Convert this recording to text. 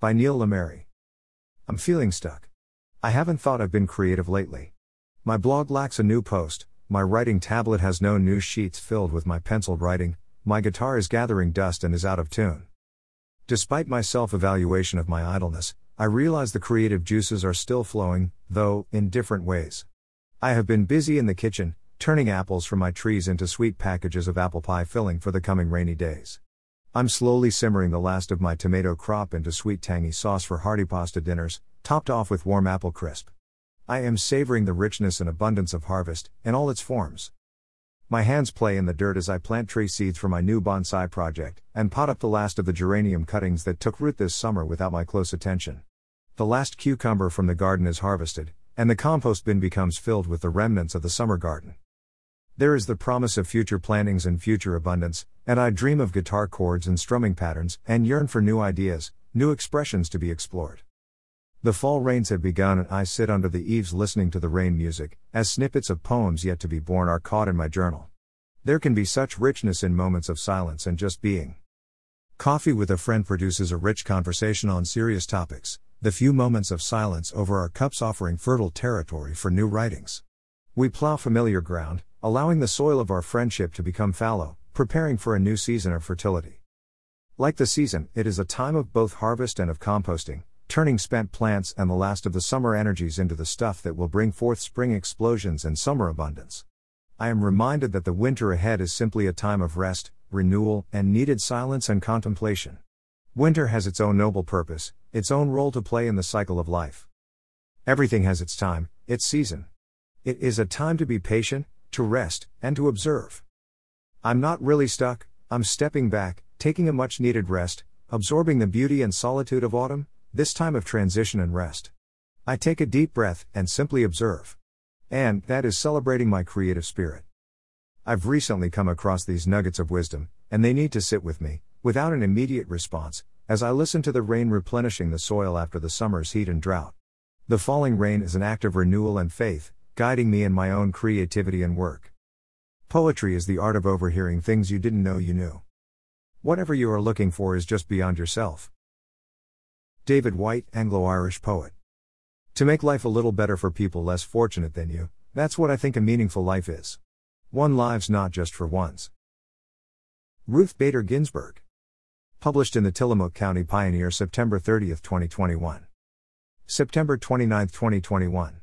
By Neil Lamary. I'm feeling stuck. I haven't thought I've been creative lately. My blog lacks a new post, my writing tablet has no new sheets filled with my penciled writing, my guitar is gathering dust and is out of tune. Despite my self evaluation of my idleness, I realize the creative juices are still flowing, though, in different ways. I have been busy in the kitchen, turning apples from my trees into sweet packages of apple pie filling for the coming rainy days. I'm slowly simmering the last of my tomato crop into sweet tangy sauce for hearty pasta dinners, topped off with warm apple crisp. I am savoring the richness and abundance of harvest, in all its forms. My hands play in the dirt as I plant tree seeds for my new bonsai project, and pot up the last of the geranium cuttings that took root this summer without my close attention. The last cucumber from the garden is harvested, and the compost bin becomes filled with the remnants of the summer garden. There is the promise of future plantings and future abundance, and I dream of guitar chords and strumming patterns, and yearn for new ideas, new expressions to be explored. The fall rains have begun, and I sit under the eaves listening to the rain music, as snippets of poems yet to be born are caught in my journal. There can be such richness in moments of silence and just being. Coffee with a friend produces a rich conversation on serious topics, the few moments of silence over our cups offering fertile territory for new writings. We plow familiar ground, allowing the soil of our friendship to become fallow, preparing for a new season of fertility. Like the season, it is a time of both harvest and of composting, turning spent plants and the last of the summer energies into the stuff that will bring forth spring explosions and summer abundance. I am reminded that the winter ahead is simply a time of rest, renewal, and needed silence and contemplation. Winter has its own noble purpose, its own role to play in the cycle of life. Everything has its time, its season. It is a time to be patient, to rest, and to observe. I'm not really stuck, I'm stepping back, taking a much needed rest, absorbing the beauty and solitude of autumn, this time of transition and rest. I take a deep breath and simply observe. And that is celebrating my creative spirit. I've recently come across these nuggets of wisdom, and they need to sit with me, without an immediate response, as I listen to the rain replenishing the soil after the summer's heat and drought. The falling rain is an act of renewal and faith, guiding me in my own creativity and work. Poetry is the art of overhearing things you didn't know you knew. Whatever you are looking for is just beyond yourself. David Whyte, Anglo Irish poet. To make life a little better for people less fortunate than you, that's what I think a meaningful life is. One lives not just for ones. Ruth Bader Ginsburg. Published in the Tillamook County Pioneer September 30, 2021. September 29, 2021.